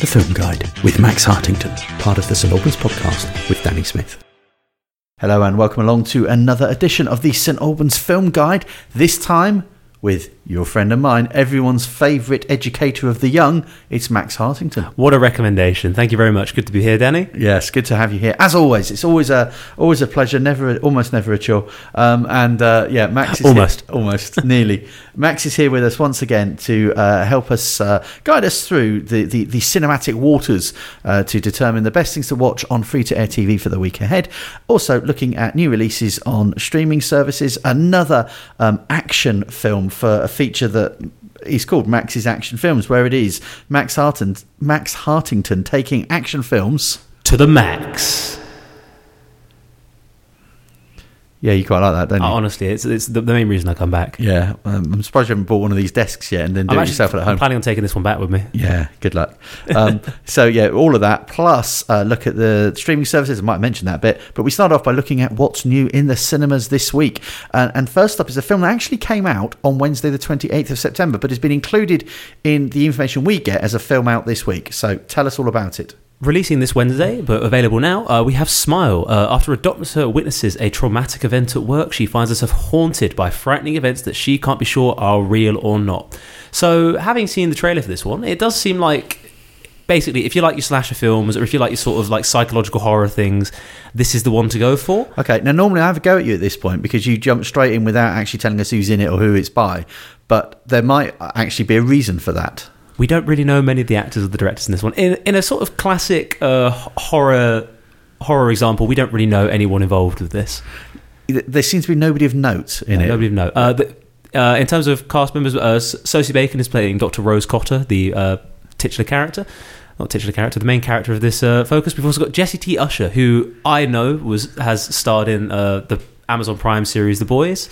The Film Guide with Max Hartington, part of the St Albans podcast with Danny Smith. Hello and welcome along to another edition of the St Albans Film Guide. This time with your friend and mine, everyone's favourite educator of the young, it's Max Hartington. What a recommendation! Thank you very much. Good to be here, Danny. Yes, good to have you here. As always, it's always a always a pleasure. Never, almost never a chore. Um, and uh, yeah, Max is Almost. here, almost, nearly. Max is here with us once again to uh, help us uh, guide us through the the, the cinematic waters uh, to determine the best things to watch on free to air TV for the week ahead. Also, looking at new releases on streaming services. Another um, action film for a feature that is called Max's Action Films, where it is Max Hartington, Max Hartington taking action films. To the max. Yeah, you quite like that, don't you? Uh, honestly, it's it's the, the main reason I come back. yeah, um, I'm surprised you haven't bought one of these desks yet and then do I'm it actually yourself at I'm home. planning on taking this one back with me. Yeah, good luck. Um, so yeah, all of that plus uh, look at the streaming services. I might mention that bit, but we start off by looking at what's new in the cinemas this week. Uh, and first up is a film that actually came out on Wednesday, the 28th of September, but has been included in the information we get as a film out this week. So tell us all about it. Releasing this Wednesday, but available now, uh, we have Smile. Uh, after a doctor witnesses a traumatic event at work, she finds herself haunted by frightening events that she can't be sure are real or not. So, having seen the trailer for this one, it does seem like basically, if you like your slasher films or if you like your sort of like psychological horror things, this is the one to go for. Okay, now normally I have a go at you at this point because you jump straight in without actually telling us who's in it or who it's by, but there might actually be a reason for that. We don't really know many of the actors or the directors in this one. In in a sort of classic uh, horror horror example, we don't really know anyone involved with this. There seems to be nobody of note in Yeah, it. Nobody would know. Uh, the, uh, in terms of cast members, uh, Sosie Bacon is playing Dr. Rose Cotter, the uh, titular character. Not titular character, the main character of this uh, focus. We've also got Jesse T. Usher, who I know was has starred in uh, the Amazon Prime series The Boys.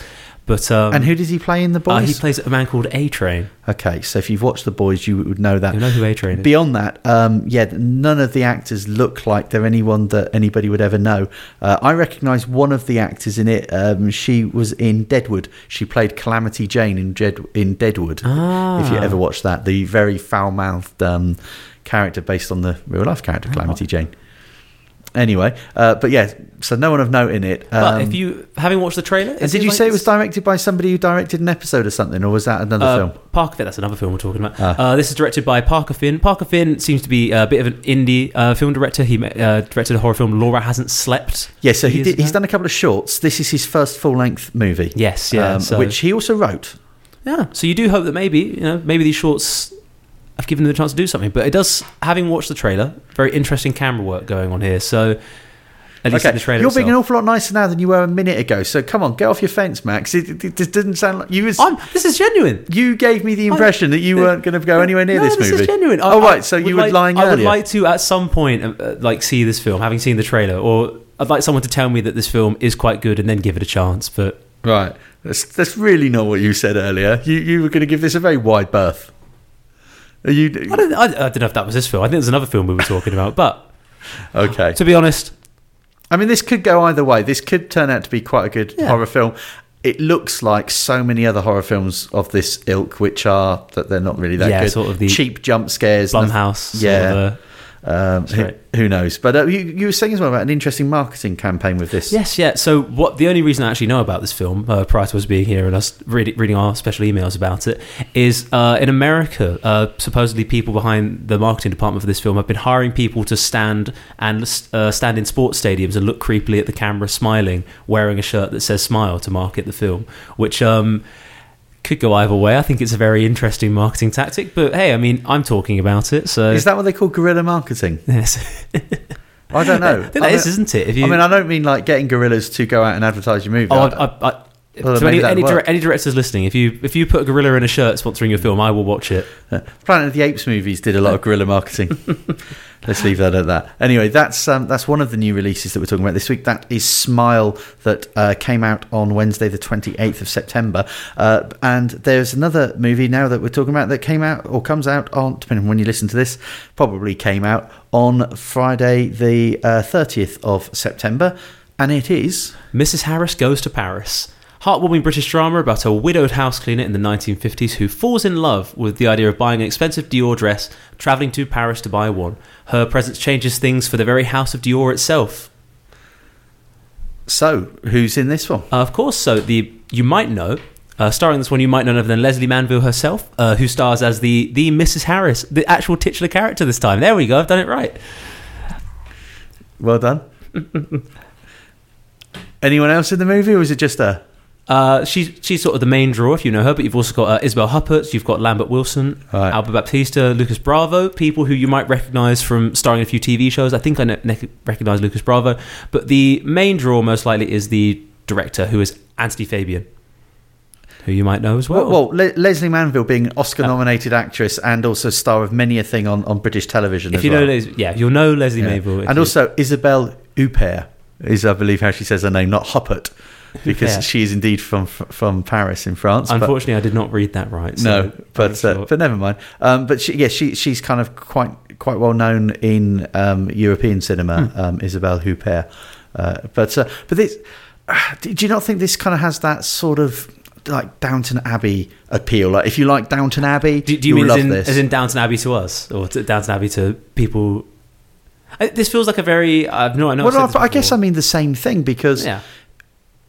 But um, And who does he play in the uh, boys? he plays a man called A Train. okay, so if you've watched the boys, you would know that. You know who A Train is? Beyond that, um, yeah, none of the actors look like they're anyone that anybody would ever know. Uh, I recognise one of the actors in it. Um, she was in Deadwood. She played Calamity Jane in, Jed- in Deadwood. Ah. If you ever watched that, the very foul-mouthed um, character based on the real-life character Calamity Jane. Anyway, uh, but yeah, so no one of note in it. But Um, if you having watched the trailer, and did you say it was directed by somebody who directed an episode or something, or was that another uh, film? Parker Finn. That's another film we're talking about. Ah. Uh, this is directed by Parker Finn. Parker Finn seems to be a bit of an indie uh, film director. He uh, directed a horror film, Laura Hasn't Slept. Yeah, so he did, he's done a couple of shorts. This is his first full-length movie. Yes, yeah. um, so, which he also wrote. yeah. So you do hope that maybe you know maybe these shorts have given them the chance to do something. But it does. Having watched the trailer, very interesting camera work going on here. So at least in the trailer, you're being an awful lot nicer now than you were a minute ago. So come on, get off your fence, Max. It, it, it didn't sound like you was. I'm, this is genuine. you gave me the impression that you weren't going to go anywhere near no, this this movie. This is genuine. I- Oh right, so you would were like- lying I would like to at some point uh, like see this film, having seen the trailer, or I'd like someone to tell me that this film is quite good and then give it a chance. But right, that's that's really not what you said earlier. You you were going to give this a very wide berth. Are you I don't, I, I don't know if that was this film. I think there's another film we were talking about. But okay? to be honest, I mean, this could go either way. This could turn out to be quite a good Yeah. horror film. It looks like so many other horror films of this ilk, which are that they're not really that Yeah, good. sort of the cheap jump scares. Blumhouse. sort Yeah. of, uh, Um, who, who knows? But uh, you, you were saying as well about an interesting marketing campaign with this. Yes, yeah. So what the only reason I actually know about this film uh, prior to us being here and us reading, reading our special emails about it is uh, in America, uh, supposedly people behind the marketing department for this film have been hiring people to stand and uh, stand in sports stadiums and look creepily at the camera, smiling, wearing a shirt that says "Smile" to market the film, which. Um, could go either way. I think it's a very interesting marketing tactic, but hey, I mean, I'm talking about it, so Is that what they call guerrilla marketing? yes. I don't know. I think I mean, is, isn't it? If you, I mean, I don't mean like getting gorillas to go out and advertise your movie. Oh, I, I, I, Well, to any, any, direct, any directors listening, if you if you put a gorilla in a shirt sponsoring your film, I will watch it. Planet of the Apes movies did a lot of gorilla marketing. Let's leave that at that. Anyway, that's um, that's one of the new releases that we're talking about this week. That is Smile, that uh, came out on Wednesday, the twenty eighth of September. Uh, and there's another movie now that we're talking about that came out or comes out on, depending on when you listen to this, probably came out on Friday, the uh, thirtieth of September, and it is Mrs. Harris goes to Paris. Heartwarming British drama about a widowed house cleaner in the 1950s who falls in love with the idea of buying an expensive Dior dress, travelling to Paris to buy one. Her presence changes things for the very house of Dior itself. So, who's in this one? Uh, of course, so the you might know, uh, starring this one, you might know none other than Lesley Manville herself, uh, who stars as the the Mrs. Harris, the actual titular character this time. There we go, I've done it right. Well done. Anyone else in the movie, or is it just her? Uh, she's she's sort of the main draw if you know her, but you've also got uh, Isabelle Huppert, you've got Lambert Wilson, Right. Albert Baptista, Lucas Bravo, people who you might recognise from starring in a few TV shows. I think I ne- recognise Lucas Bravo, but the main draw most likely is the director, who is Anthony Fabian, who you might know as well. Well, well Le- Lesley Manville being an Oscar-nominated actress and also star of many a thing on, on British television. if you well. know, Les- yeah, you'll know Lesley Yeah. Manville, and you- also Isabelle Huppert is, I believe, how she says her name, not Huppert, because Huppert. she is indeed from from Paris in France. but- Unfortunately, I did not read that right. so no, but uh, but never mind. Um, but she, yeah, she she's kind of quite quite well known in um, European cinema. Hmm. Um, Isabelle Huppert. Uh, but uh, but this, do you not think this kind of has that sort of like Downton Abbey appeal? Like if you like Downton Abbey, do, do you mean as love in, this. as in Downton Abbey to us, or to Downton Abbey to people? I, this feels like a very. I've no, I know. Well, I, I guess I mean the same thing because Yeah.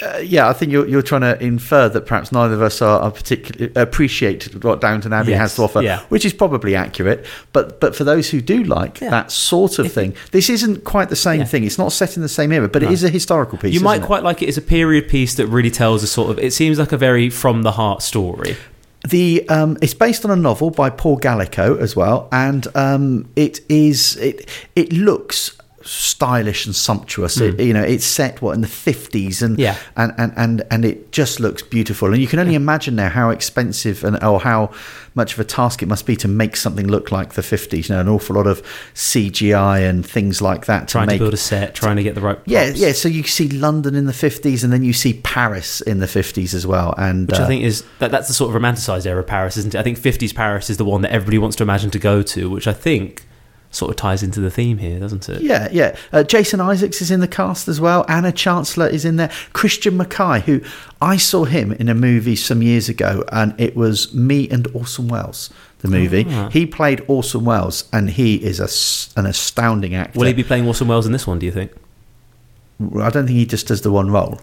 uh, yeah, I think you're you're trying to infer that perhaps neither of us are, are particularly appreciate what Downton Abbey Yes, has to offer, yeah. which is probably accurate. But but for those who do like Yeah. that sort of If- thing, this isn't quite the same Yeah. thing. It's not set in the same era, but it is a historical piece. You might isn't it? quite like it as a period piece that really tells a sort of. It seems like a very from the heart story. The um, it's based on a novel by Paul Gallico as well, and um, it is it it looks stylish and sumptuous. It, you know, it's set what in the fifties, and Hmm. Yeah. and, and and and it just looks beautiful. And you can only imagine now how expensive and or how much of a task it must be to make something look like the fifties. You know, an awful lot of CGI and things like that to Trying make to build a set, trying to get the right. yeah, yeah. So you see London in the fifties, and then you see Paris in the fifties as well. And Which uh, I think is that that's the sort of romanticized era of Paris, isn't it? I think 50s Paris is the one that everybody wants to imagine to go to, which I think sort of ties into the theme here, doesn't it? Yeah, yeah. Uh, Jason Isaacs is in the cast as well. Anna Chancellor is in there. Christian McKay, who I saw him in a movie some years ago, and it was Me and Orson Welles. The movie. Ah. He played Orson Welles, and he is a an astounding actor. Will he be playing Orson Welles in this one? Do you think? I don't think he just does the one role.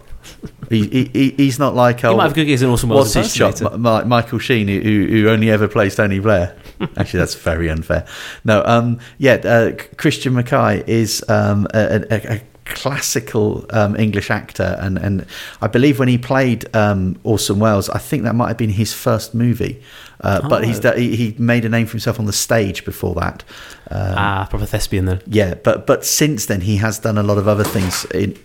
he, he, he- he's not like He oh, might have good gigs in Orson what's his. Mi- Mi- Michael Sheen, who, who only ever plays Tony Blair. Actually, that's very unfair. No, um, yeah, uh, Christian McKay is um, a, a, a classical um, English actor, and, and I believe when he played um, Orson Welles, I think that might have been his first movie. Uh, But he's Oh. he, he made a name for himself on the stage before that. Um, ah, proper thespian then. yeah, but but since then he has done a lot of other things in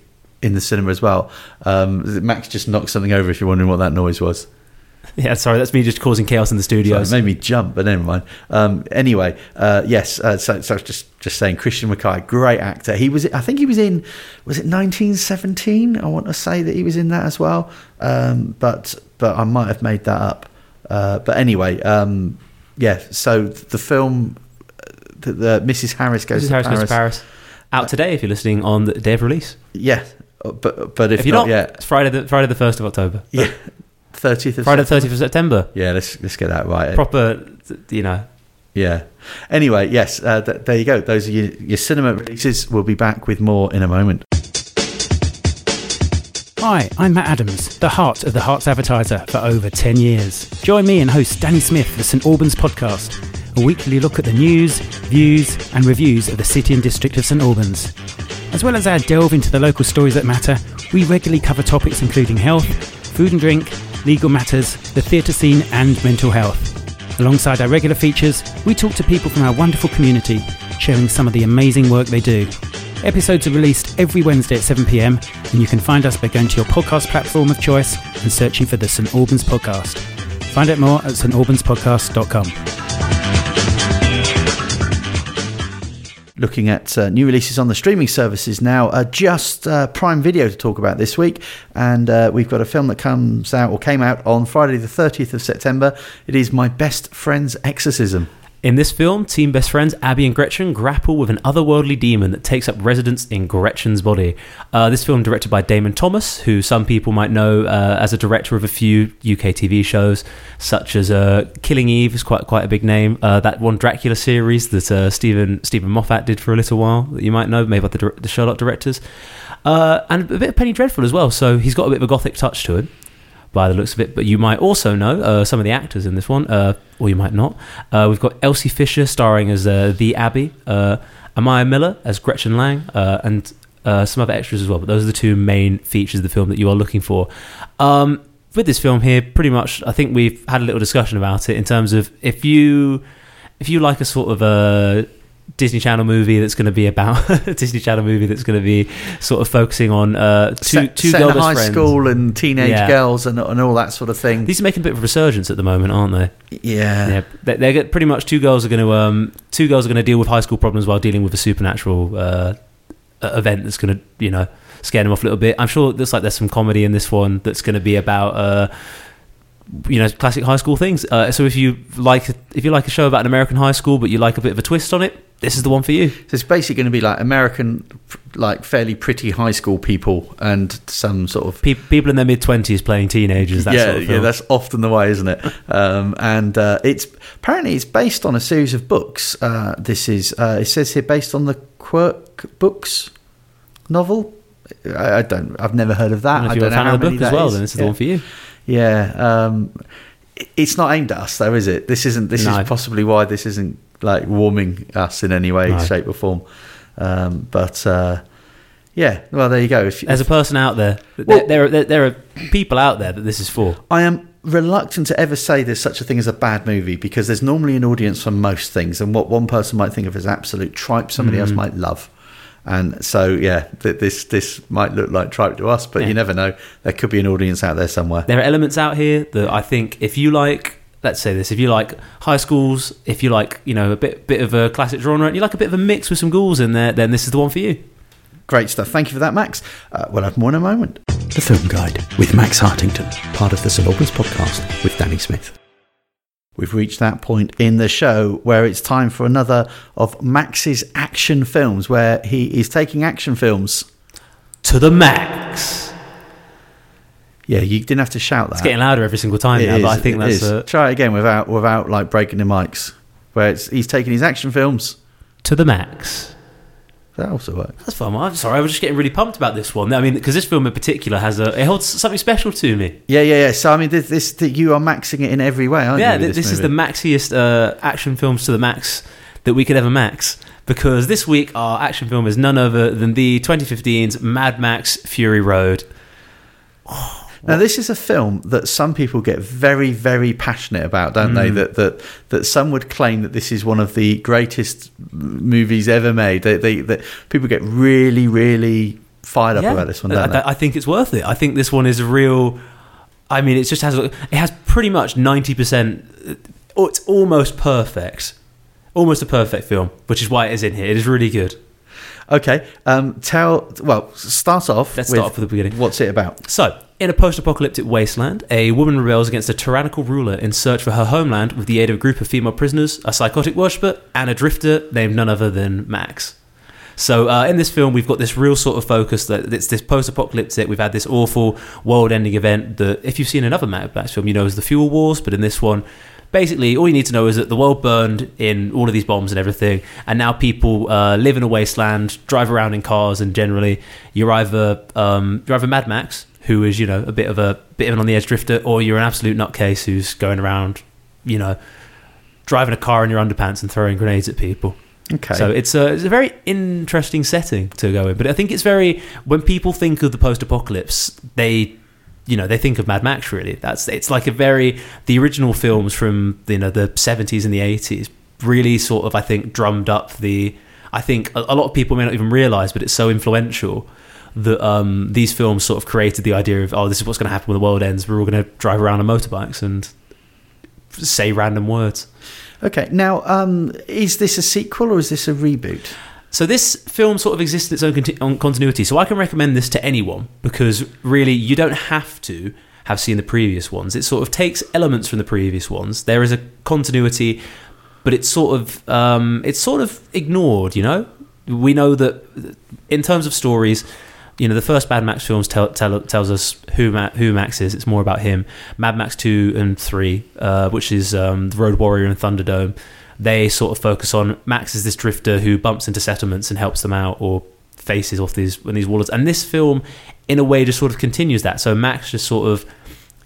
in the cinema as well. Um, Max just knocked something over. If you're wondering what that noise was, Yeah, sorry, that's me just causing chaos in the studio. it made me jump. But never mind. Um, anyway, uh, yes. Uh, so, so I was just just saying, Christian McKay, great actor. He was. I think he was in. Was it 1917? I want to say that he was in that as well. Um, but but I might have made that up. Uh, but anyway, um, yeah. So the film, the, the Mrs. Harris goes Mrs. to Harris Paris. goes to Paris. Out today, if you're listening on the day of release. Yeah, but but if, If, you're not, not, yet, it's Friday the Friday the first of October. yeah, thirtieth of Friday the thirtieth of September. Yeah, let's let's get that right. Proper, you know. Yeah. Anyway, yes, uh, th- there you go. Those are your, your cinema releases. We'll be back with more in a moment. Hi, I'm Matt Adams, the heart of the Herts Advertiser for over 10 years. Join me and host Danny Smith for St Albans Podcast, a weekly look at the news, views, and reviews of the city and district of St Albans. As well as our delve into the local stories that matter, we regularly cover topics including health, food and drink, legal matters, the theatre scene, and mental health. Alongside our regular features, we talk to people from our wonderful community, sharing some of the amazing work they do. Episodes are released every Wednesday at 7pm, and you can find us by going to your podcast platform of choice and searching for the St Albans Podcast. Find out more at stalbanspodcast.com. Looking at uh, new releases on the streaming services now, uh, just uh, Prime Video to talk about this week, and uh, we've got a film that comes out or came out on Friday the thirtieth of September. It is My Best Friend's Exorcism. In this film, team best friends Abby and Gretchen grapple with an otherworldly demon that takes up residence in Gretchen's body. Uh, this film, directed by Damon Thomas, who some people might know uh, as a director of a few UK TV shows, such as uh, Killing Eve, is quite quite a big name. Uh, that one Dracula series that uh, Steven Steven Moffat did for a little while, that you might know, maybe by the, the Sherlock directors, uh, and a bit of Penny Dreadful as well. So he's got a bit of a gothic touch to him by the looks of it. But you might also know uh, some of the actors in this one, uh, or you might not. Uh, we've got Elsie Fisher starring as uh, the Abby, uh, Amiah Miller as Gretchen Lang, uh, and some other extras as well. But those are the two main features of the film that you are looking for. Um, with this film here, pretty much, I think we've had a little discussion about it in terms of if you if you like a sort of a Disney Channel movie that's going to be about a Disney Channel movie that's going to be sort of focusing on uh, two set, two set girl in high friends. school and teenage Yeah. girls and, and all that sort of thing. These are making a bit of a resurgence at the moment, aren't they? yeah. Yeah, they, they get pretty much two girls are going to um, two girls are going to deal with high school problems while dealing with a supernatural uh, event that's going to you know scare them off a little bit. I'm sure it looks like there's some comedy in this one that's going to be about uh, you know classic high school things. Uh, so if you like if you like a show about an American high school but you like a bit of a twist on it, this is the one for you. So it's basically going to be like American, like fairly pretty high school people and some sort of Pe- people in their mid twenties playing teenagers. That yeah, sort of yeah, that's often the way, isn't it? Um, and uh, it's apparently it's based on a series of books. Uh, this is uh, it says here based on the Quirk books novel. I, I don't. I've never heard of that. And if you're a don't know fan of the book as well, is. then this is yeah. the one for you. Yeah. Um, it's not aimed at us, though, is it? This isn't. This No. is possibly why this isn't like warming us in any way, No. shape, or form. Um, but uh, yeah, well, there you go. If, As a person out there, Well- there, there, there, there are people out there that this is for. I am reluctant to ever say there's such a thing as a bad movie because there's normally an audience for most things, and what one person might think of as absolute tripe, somebody else Mm. might love. And so, yeah, th- this this might look like tripe to us, but Yeah. you never know. There could be an audience out there somewhere. There are elements out here that I think if you like, let's say this, if you like high schools, if you like, you know, a bit bit of a classic genre, and you like a bit of a mix with some ghouls in there, then this is the one for you. Great stuff. Thank you for that, Max. Uh, we'll have more in a moment. The Film Guide with Max Hartington, part of the St podcast with Danny Smith. We've reached that point in the show where it's time for another of Max's action films, where he is taking action films. To the max. Yeah, you didn't have to shout that. It's getting louder every single time It now, but I think that's uh, Try it again without without like breaking the mics. Where it's he's taking his action films. to the max. That also works. That's fun. I'm sorry, I was just getting really pumped about this one. I mean, because this film in particular has a it holds something special to me. Yeah, yeah, yeah. So I mean, this, this you are maxing it in every way, aren't yeah, you? th- with this, is the maxiest uh, action films to the max that we could ever max. Because this week our action film is none other than the 2015's Mad Max Fury Road. Now, this is a film that some people get very, very passionate about, don't they? Mm. That that that some would claim that this is one of the greatest movies ever made. They, they, that people get really, really fired up about this one, don't I, they? I think it's worth it. I think this one is a real. I mean, it just has it has pretty much ninety percent. It's almost perfect, almost a perfect film, which is why it is in here. It is really good. Okay, um, tell. Well, start off. Let's with start off with the beginning. What's it about? So, in a post apocalyptic wasteland, a woman rebels against a tyrannical ruler in search for her homeland with the aid of a group of female prisoners, a psychotic worshipper, and a drifter named none other than Max. So, uh, in this film, we've got this real sort of focus that it's this post apocalyptic. We've had this awful world ending event that, if you've seen another Mad Max film, you know is the Fuel Wars, but in this one, basically all you need to know is that the world burned in all of these bombs and everything and now people uh, live in a wasteland drive around in cars and generally you're either um, you're either mad max who is you know a bit of a bit of an on the edge drifter or you're an absolute nutcase who's going around you know driving a car in your underpants and throwing grenades at people Okay. so it's a, it's a very interesting setting to go in. But I think it's very when people think of the post-apocalypse, they you know they think of Mad Max. Really, that's it's like a very the original films from you know the seventies and the eighties really sort of I think drummed up the. I think a, a lot of people may not even realize, but it's so influential that um, these films sort of created the idea of oh, this is what's going to happen when the world ends. We're all going to drive around on motorbikes and say random words. okay. Now, um, is this a sequel or is this a reboot? So this film sort of exists in its own conti- continuity. So I can recommend this to anyone because really you don't have to have seen the previous ones. It sort of takes elements from the previous ones. There is a continuity but it's sort of um, it's sort of ignored. You know, we know that in terms of stories. You know, the first Mad Max films tell, tell tells us who Ma- who Max is. It's more about him. Mad Max two and three, uh, which is um, the Road Warrior and Thunderdome, they sort of focus on Max is this drifter who bumps into settlements and helps them out or faces off these when these warlords. And this film, in a way, just sort of continues that. So Max just sort of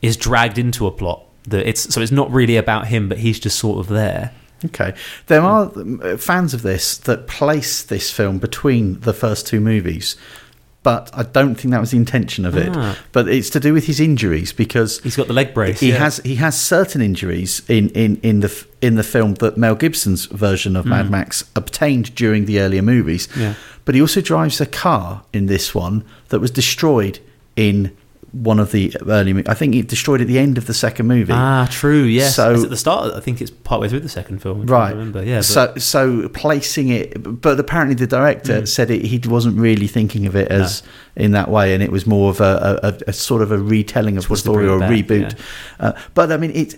is dragged into a plot that it's so it's not really about him, but he's just sort of there. Okay. There are uh, fans of this that place this film between the first two movies, but I don't think that was the intention of it. Ah. But it's to do with his injuries because He's got the leg brace. he yeah. has he has certain injuries in, in, in the in the film that Mel Gibson's version of Mad Max obtained during the earlier movies. Hmm. Yeah. But he also drives a car in this one that was destroyed in one of the early. I think he destroyed at the end of the second movie. Ah, true. Yes. So- It's at the start. I think it's partway through the second film. Right. to remember. Yeah. But, so so placing it, but apparently the director Mm. said it, he wasn't really thinking of it as in that way, and it was more of a, a, a, sort of a retelling of the Towards the story or a it reboot. back, Uh, but I mean, it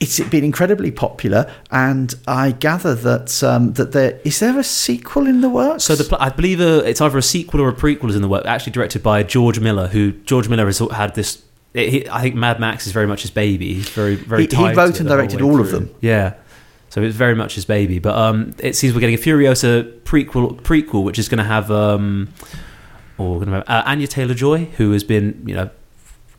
it's been incredibly popular, and I gather that um, that there is there a sequel in the works. So the I believe uh, it's either a sequel or a prequel is in the work. Actually, directed by George Miller, who George Miller has had this. He, I think Mad Max is very much his baby. He's very very. He- he wrote it and directed all of them. Yeah, so it's very much his baby. But um, it seems we're getting a Furiosa prequel prequel, which is going to have um, or going to have uh, Anya Taylor Joy, who has been you know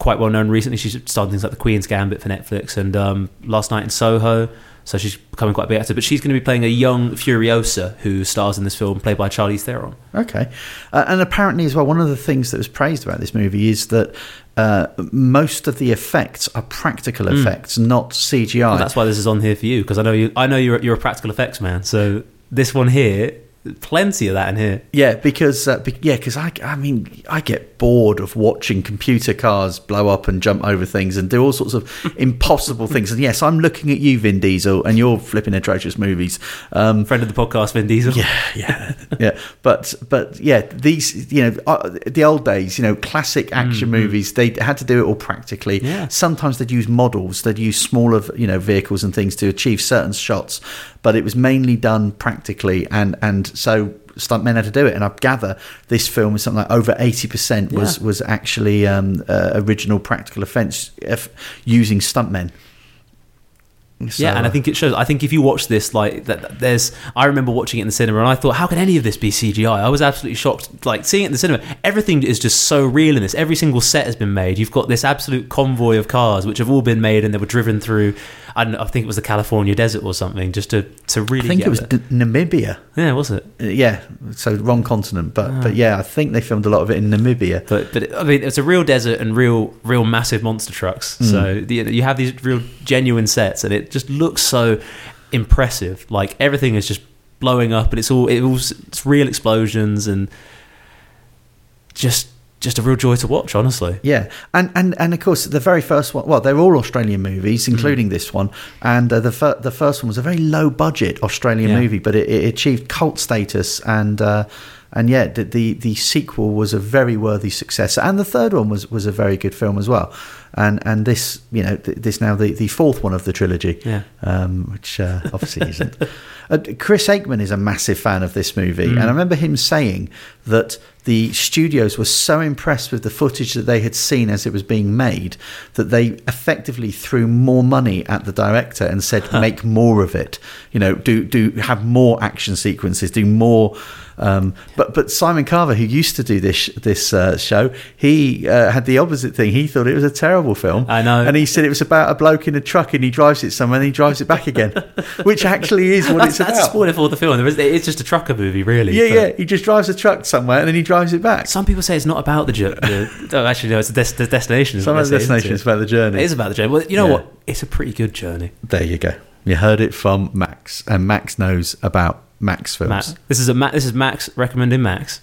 quite well known recently. She's started things like The Queen's Gambit for Netflix and um, Last Night in Soho. So she's becoming quite a big actor, but she's going to be playing a young Furiosa who stars in this film, played by Charlize Theron. Okay. Uh, and apparently, as well, one of the things that was praised about this movie is that uh, most of the effects are practical Mm. effects, not CGI. That's why this is on here for you because I know you. I know you're you're a practical effects man. So this one here, plenty of that in here. yeah, because uh, be- yeah, because I, I mean, I get bored of watching computer cars blow up and jump over things and do all sorts of impossible things. And yes, I'm looking at you, Vin Diesel, and you're flipping atrocious movies. Um, Friend of the podcast, Vin Diesel. Yeah, yeah, yeah. But but yeah, these you know uh, the old days, you know, classic action movies. They had to do it all practically. Yeah. Sometimes they'd use models. They'd use smaller you know vehicles and things to achieve certain shots, but it was mainly done practically. And and so stuntmen had to do it. And I gather this film is something like over eighty percent was Yeah. was actually um, uh, original practical effects eff- using stuntmen. So, yeah, and I think it shows. I think if you watch this, like, that, that there's. I remember watching it in the cinema, and I thought, how can any of this be CGI? I was absolutely shocked. Like seeing it in the cinema, everything is just so real in this. Every single set has been made. You've got this absolute convoy of cars, which have all been made, and they were driven through. I know. I think it was the California desert or something, just to to really. I think it was. D- Namibia. yeah, was it? Uh, yeah, so wrong continent, but Ah. but yeah, I think they filmed a lot of it in Namibia. But but I mean, it's a real desert and real real massive monster trucks. Mm. So the, you have these real genuine sets, and it just looks so impressive. Like everything is just blowing up, and it's all it was it's real explosions and just just a real joy to watch. Honestly, Yeah, and and and of course the very first one. Well, they're all Australian movies, Mm. including this one. And uh, the fir- the first one was a very low budget Australian Yeah. movie, but it, it achieved cult status and. Uh, and yeah, the, the the sequel was a very worthy success, and the third one was, was a very good film as well, and and this you know th- this now the, the fourth one of the trilogy, Yeah. um, which uh, obviously isn't. Uh, Chris Aikman is a massive fan of this movie, Mm. and I remember him saying that the studios were so impressed with the footage that they had seen as it was being made that they effectively threw more money at the director and said, "Make more of it." You know, do do have more action sequences, do more. Um, but but Simon Carver, who used to do this this uh, show, he uh, had the opposite thing. He thought it was a terrible film. I know. and he said it was about a bloke in a truck and he drives it somewhere and he drives it back again, which actually is what that's, it's that's about. spoiler for the film. There is- It's just a trucker movie, really. Yeah, but- yeah. He just drives a truck somewhere and then he drives it back. Some people say it's not about the journey. oh, actually, no, it's the, des- the destination. is Some of the say, isn't destination is about the journey. It is about the journey. Well, you know Yeah. what? It's a pretty good journey. There you go. You heard it from Max, and Max knows about Max films. Matt, this is a Ma- this is Max recommending Max.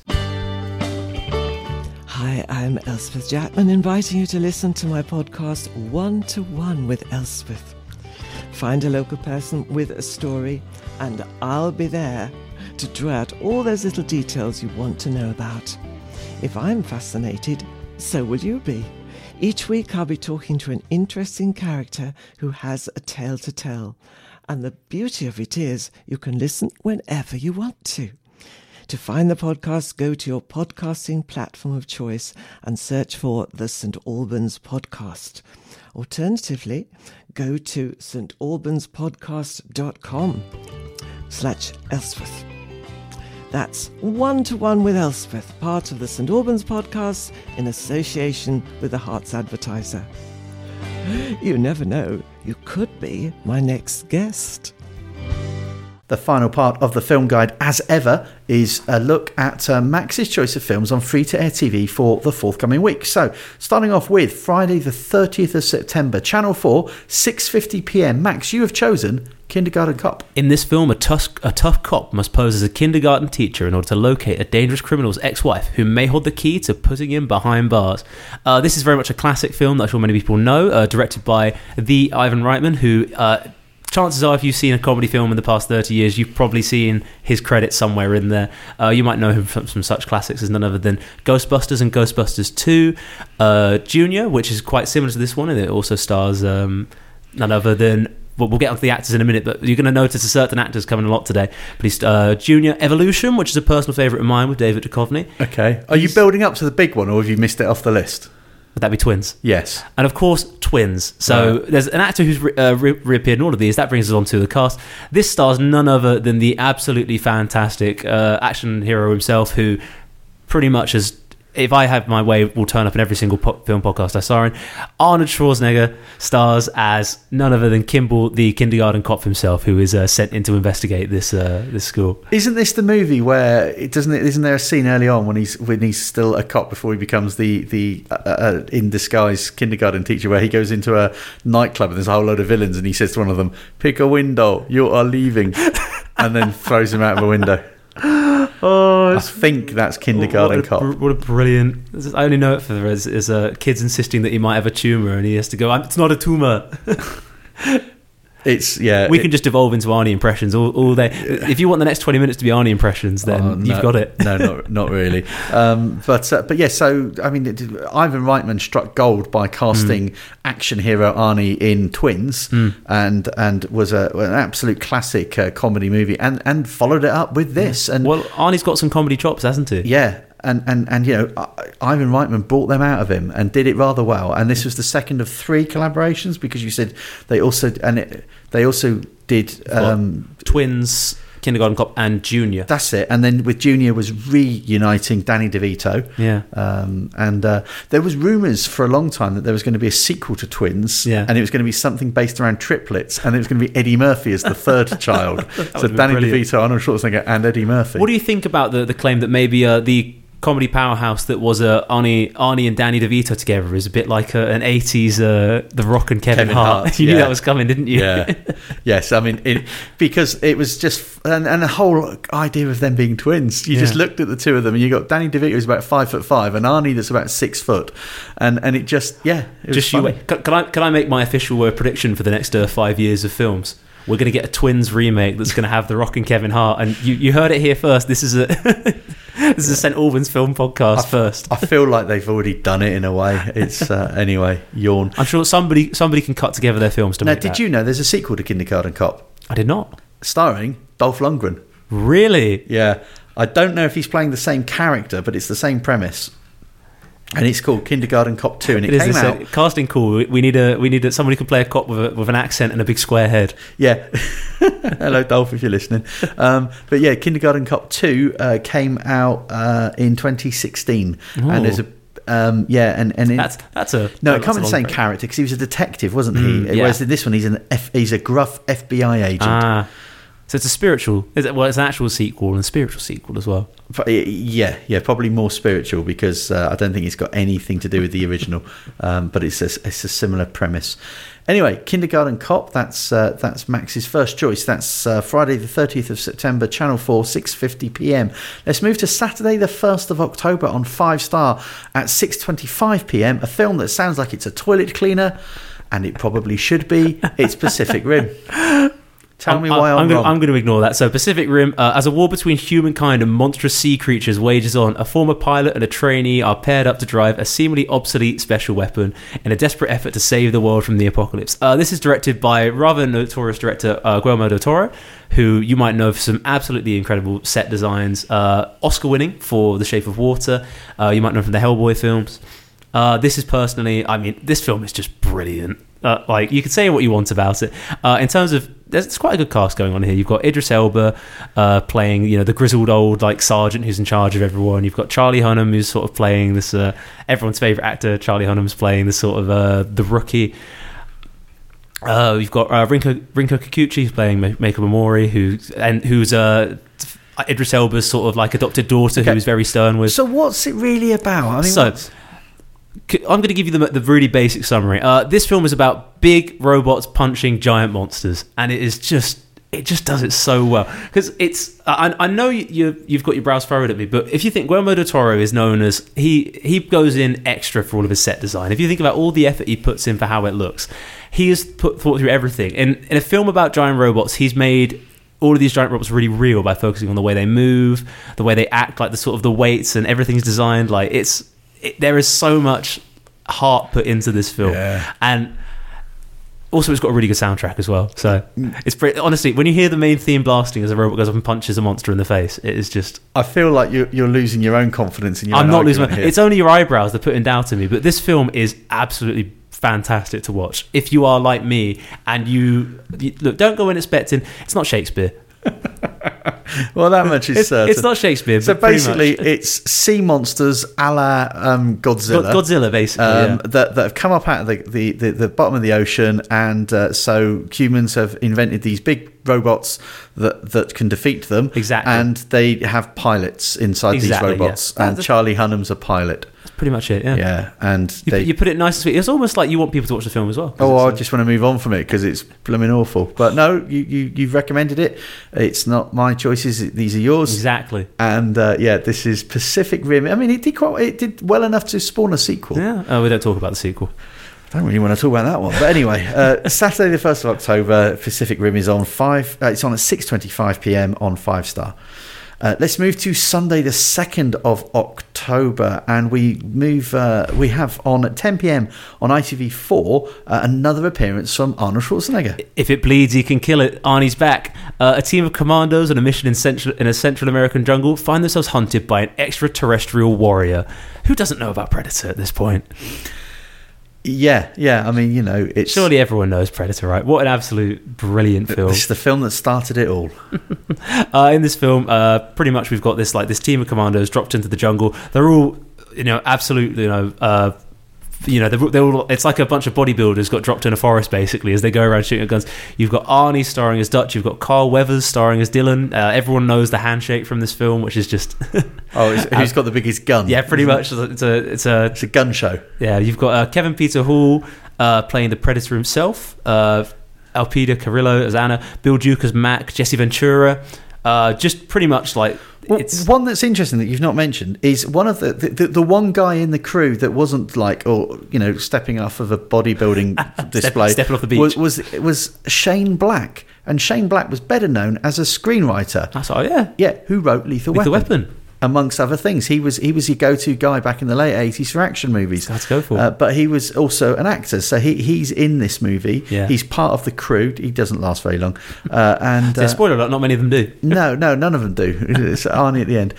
Hi, I'm Elspeth Jackman, inviting you to listen to my podcast One to One with Elspeth. Find a local person with a story, and I'll be there to draw out all those little details you want to know about. If I'm fascinated, so will you be. Each week, I'll be talking to an interesting character who has a tale to tell. And the beauty of it is you can listen whenever you want to. To find the podcast, go to your podcasting platform of choice and search for the St. Albans Podcast. Alternatively, go to stalbanspodcast.com slash Elspeth. That's One to One with Elspeth, part of the St. Albans Podcast in association with the Herts Advertiser. You never know, you could be my next guest. The final part of the film guide, as ever, is a look at uh, Max's choice of films on free to air TV for the forthcoming week. So, starting off with Friday, the 30th of September, Channel 4, 6:50 p.m. Max, you have chosen Kindergarten Cop. In this film, a tough, a tough cop must pose as a kindergarten teacher in order to locate a dangerous criminal's ex wife who may hold the key to putting him behind bars. Uh, this is very much a classic film that I'm sure many people know, uh, directed by the Ivan Reitman, who. Chances are, if you've seen a comedy film in the past 30 years, you've probably seen his credits somewhere in there. Uh, you might know him from some such classics as none other than Ghostbusters and Ghostbusters 2, uh, Junior, which is quite similar to this one, and it also stars um, none other than. Well, we'll get onto the actors in a minute, but you're going to notice a certain actors coming a lot today. But he's uh, Junior Evolution, which is a personal favourite of mine with David Duchovny. Okay. Are you building up to the big one, or have you missed it off the list? Would that be twins? Yes. And of course, twins. So there's an actor who's re- uh, re- reappeared in all of these. That brings us on to the cast. This stars none other than the absolutely fantastic uh, action hero himself, who pretty much has. If I have my way, it will turn up in every single po- film podcast I saw in. Arnold Schwarzenegger stars as none other than Kimball, the kindergarten cop himself, who is uh, sent in to investigate this uh, this school. Isn't this the movie where it doesn't? It, isn't there a scene early on when he's when he's still a cop before he becomes the the uh, uh, in disguise kindergarten teacher, where he goes into a nightclub and there's a whole load of villains, and he says to one of them, "Pick a window, you are leaving," and then throws him out of a window. Oh, I think that's kindergarten what a, cop. br- What a brilliant! I only know it for as, as uh, kids insisting that he might have a tumor, and he has to go. It's not a tumor. It's yeah. we it- can just evolve into Arnie impressions all, all day. If you want the next twenty minutes to be Arnie impressions, then Oh, you've got it. no, not not really. Um, but uh, but yeah, so I mean, it, Ivan Reitman struck gold by casting action hero Arnie in Twins, and and was a, an absolute classic uh, comedy movie, and and followed it up with this, and Well, Arnie's got some comedy chops, hasn't he? yeah. And, and, and you know, Ivan Reitman brought them out of him and did it rather well. And this was the second of three collaborations because you said they also and it, they also did um, Twins, Kindergarten Cop, and Junior. That's it. And then with Junior was reuniting Danny DeVito. Yeah. Um, and uh, there was rumours for a long time that there was going to be a sequel to Twins. Yeah. And it was going to be something based around triplets. And it was going to be Eddie Murphy as the third child. so Danny brilliant. DeVito, Arnold Schwarzenegger, and Eddie Murphy. What do you think about the, the claim that maybe uh, the comedy powerhouse that was uh, Arnie, Arnie and Danny DeVito together is a bit like uh, an 80s uh, The Rock and Kevin, Kevin Hart? Hart, you knew that was coming, didn't you? yeah. yes. I mean, it, because it was just, and, and the whole idea of them being twins, you just looked at the two of them and you got Danny DeVito who's about five foot five and Arnie that's about six foot. And, and it just, yeah. It was Just you wait. Can, can I can I make my official uh, prediction for the next uh, five years of films? We're going to get a twins remake that's going to have The Rock and Kevin Hart, and you, you heard it here first. This is a this is a St Albans film podcast first. I feel like they've already done it in a way. It's uh, anyway, yawn. I'm sure somebody somebody can cut together their films to Now, make did that. you know there's a sequel to Kindergarten Cop I did not. starring Dolph Lundgren? Really? Yeah, I don't know if he's playing the same character, but it's the same premise, and it's called Kindergarten Cop Two, and it, It came out. casting call. We- We need a we need a, somebody who can play a cop with a, with an accent and a big square head. Yeah. Hello, Dolph, if you're listening. Um, but yeah, Kindergarten Cop 2 uh, came out uh, in 2016. Ooh. And there's a. Um, yeah, and, and in, That's that's a no, it comes be the same break. character because he was a detective, wasn't he? Mm, yeah. Whereas in this one, he's an F, he's a gruff FBI agent. Ah, so it's a spiritual. Is it, well, it's an actual sequel and a spiritual sequel as well. Yeah, yeah, probably more spiritual because uh, I don't think it's got anything to do with the original, um, but it's a, it's a similar premise. Anyway, Kindergarten Cop. That's uh, that's Max's first choice. That's uh, Friday the thirtieth of September, Channel Four, six fifty p.m. Let's move to Saturday the first of October on Five Star at six twenty five p.m. A film that sounds like it's a toilet cleaner, and it probably should be. It's Pacific Rim. Tell I'm, me why I'm, I'm, wrong. gonna, I'm going to ignore that. So, Pacific Rim, uh, as a war between humankind and monstrous sea creatures wages on, a former pilot and a trainee are paired up to drive a seemingly obsolete special weapon in a desperate effort to save the world from the apocalypse. Uh, this is directed by rather notorious director uh, Guillermo del Toro, who you might know for some absolutely incredible set designs, uh, Oscar winning for The Shape of Water. Uh, you might know from the Hellboy films. Uh, this is personally, I mean, this film is just brilliant. Uh, like you could say what you want about it. Uh, in terms of, there's, quite a good cast going on here. You've got Idris Elba uh, playing, you know, the grizzled old like sergeant who's in charge of everyone. You've got Charlie Hunnam who's sort of playing this, uh, everyone's favorite actor. Charlie Hunnam's playing this sort of uh, the rookie. Uh, you've got uh, Rinko Rinko Kikuchi who's playing Ma- Momori, who and who's uh, Idris Elba's sort of like adopted daughter, Okay. who's very stern with. so what's it really about? I mean, So- I'm going to give you the, the really basic summary. Uh, this film is about big robots punching giant monsters, and it is just it just does it so well because it's. I, I know you, you you've got your brows furrowed at me, but if you think Guillermo del Toro is known as he he goes in extra for all of his set design. If you think about all the effort he puts in for how it looks, he has put thought through everything. In in a film about giant robots, he's made all of these giant robots really real by focusing on the way they move, the way they act, like the sort of the weights and everything's designed. Like it's it, there is so much heart put into this film, Yeah. and also it's got a really good soundtrack as well. So it's pretty, honestly when you hear the main theme blasting as a robot goes up and punches a monster in the face, it is just. I feel like you're, you're losing your own confidence in your I'm not losing. My, it's only your eyebrows that put in doubt in me, but this film is absolutely fantastic to watch. If you are like me and you, you look, don't go in expecting it's not Shakespeare. well, that much is It's, certain. it's not Shakespeare. so but basically, it's sea monsters a la um, Godzilla. God- Godzilla, basically. um, yeah. that, that have come up out of the, the, the, the bottom of the ocean, and uh, so humans have invented these big robots that, that can defeat them. Exactly. And they have pilots inside Exactly, these robots, yeah. and Charlie Hunnam's a pilot. That's pretty much it. Yeah. Yeah, and You, they. you put it nice and sweet. It's almost like you want people to watch the film as well. Oh, I just want to move on from it because it's blooming awful. But no, you, you you've recommended it. It's not my choices; these are yours. exactly. And uh, yeah, this is Pacific Rim. I mean, it did quite, it did well enough to spawn a sequel. Yeah. Oh, we don't talk about the sequel. I don't really want to talk about that one, but anyway, uh, Saturday the first of October, Pacific Rim is on five. Uh, it's on at six twenty-five p.m. on Five Star. Uh, let's move to Sunday the second of October, and we move. Uh, we have on at ten p.m. on ITV4 uh, another appearance from Arnold Schwarzenegger. If it bleeds, he can kill it. Arnie's back. Uh, a team of commandos on a mission in, central, in a Central American jungle find themselves hunted by an extraterrestrial warrior. Who doesn't know about Predator at this point? Yeah, yeah. I mean, you know, it's Surely everyone knows Predator, right? What an absolute brilliant film. It's the film that started it all. Uh, in this film, uh, pretty much we've got this like this team of commandos dropped into the jungle. They're all, you know, absolutely, you know, uh, you know, they're, they're all. It's like a bunch of bodybuilders got dropped in a forest basically as they go around shooting guns. You've got Arnie starring as Dutch. You've got Carl Weathers starring as Dillon. Uh, everyone knows the handshake from this film, which is just Oh, it's, who's got the biggest gun? yeah, pretty much. It's a it's a It's a gun show. yeah. You've got uh, Kevin Peter Hall uh, playing the Predator himself. Uh, Elpidia Carrillo as Anna. Bill Duke as Mac. Jesse Ventura. Uh, just pretty much like Well, it's one that's interesting that you've not mentioned is one of the, the the one guy in the crew that wasn't like or you know stepping off of a bodybuilding display stepping off the beach. was was was Shane Black and Shane Black was better known as a screenwriter. That's oh yeah. Yeah, who wrote Lethal, Lethal Weapon. Weapon. Amongst other things, he was he was your go-to guy back in the late eighties for action movies. Let's go for it. Uh, but he was also an actor, so he he's in this movie. Yeah. He's part of the crew. He doesn't last very long, uh, and uh, spoiler alert, not many of them do. no, no, none of them do. It's Arnie at the end.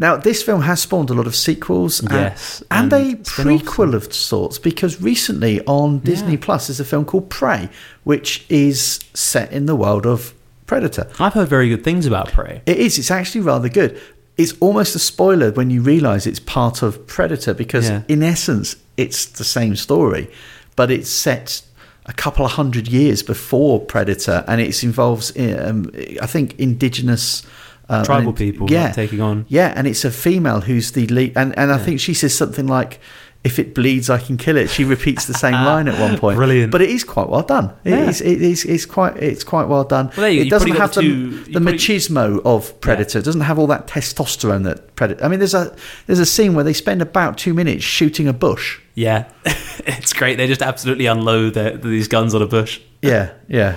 Now, this film has spawned a lot of sequels, and- Yes, and, and a prequel of sorts. Because recently on Disney Yeah. Plus is a film called Prey, which is set in the world of Predator. I've heard very good things about Prey. It is. It's actually rather good. It's almost a spoiler when you realise it's part of Predator because, Yeah. in essence, it's the same story, but it's set a couple of hundred years before Predator, and it involves, um, I think, indigenous. Uh, Tribal and- people yeah, taking on. yeah, and it's a female who's the lead, and, and I think she says something like, "If it bleeds, I can kill it." She repeats the same line at one point. Brilliant. but it is quite well done. It Yeah. is. It is. It's quite. It's quite well done. Well, you it doesn't have the, two- the probably- machismo of Predator. It doesn't have all that testosterone that Predator. I mean, there's a there's a scene where they spend about two minutes shooting a bush. Yeah, it's great. They just absolutely unload their, these guns on a bush. Yeah, yeah.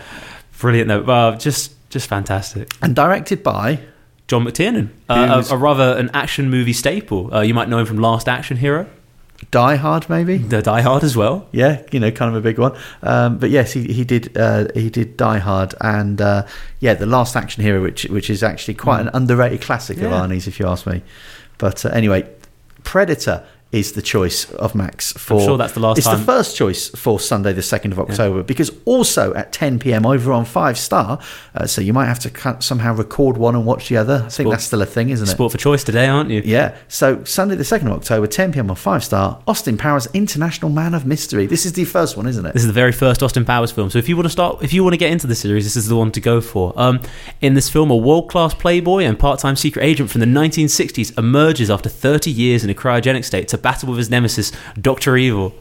Brilliant though. Well, just just fantastic. And directed by John McTiernan, uh, a, a rather an action movie staple. Uh, you might know him from Last Action Hero, Die Hard, maybe. The Die Hard as well. Yeah, you know, kind of a big one. Um, but yes, he, he did uh, he did Die Hard, and uh, yeah, the Last Action Hero, which which is actually quite an underrated classic of Mm. Arnie's, if you ask me. But uh, anyway, Predator is the choice of Max for. sure that's the last It's the first choice for Sunday, the second of October, because also at 10 p.m. over on Five Star. Uh, so you might have to cut- somehow record one and watch the other. I think that's still a thing, isn't it? Sport for choice today, aren't you? Yeah. So Sunday the second of October, 10 p.m. on Five Star. Austin Powers International Man of Mystery. This is the first one, isn't it? This is the very first Austin Powers film. So if you want to start, if you want to get into the series, this is the one to go for. Um, in this film, a world-class playboy and part-time secret agent from the 1960s emerges after 30 years in a cryogenic state to battle with his nemesis, Doctor Evil.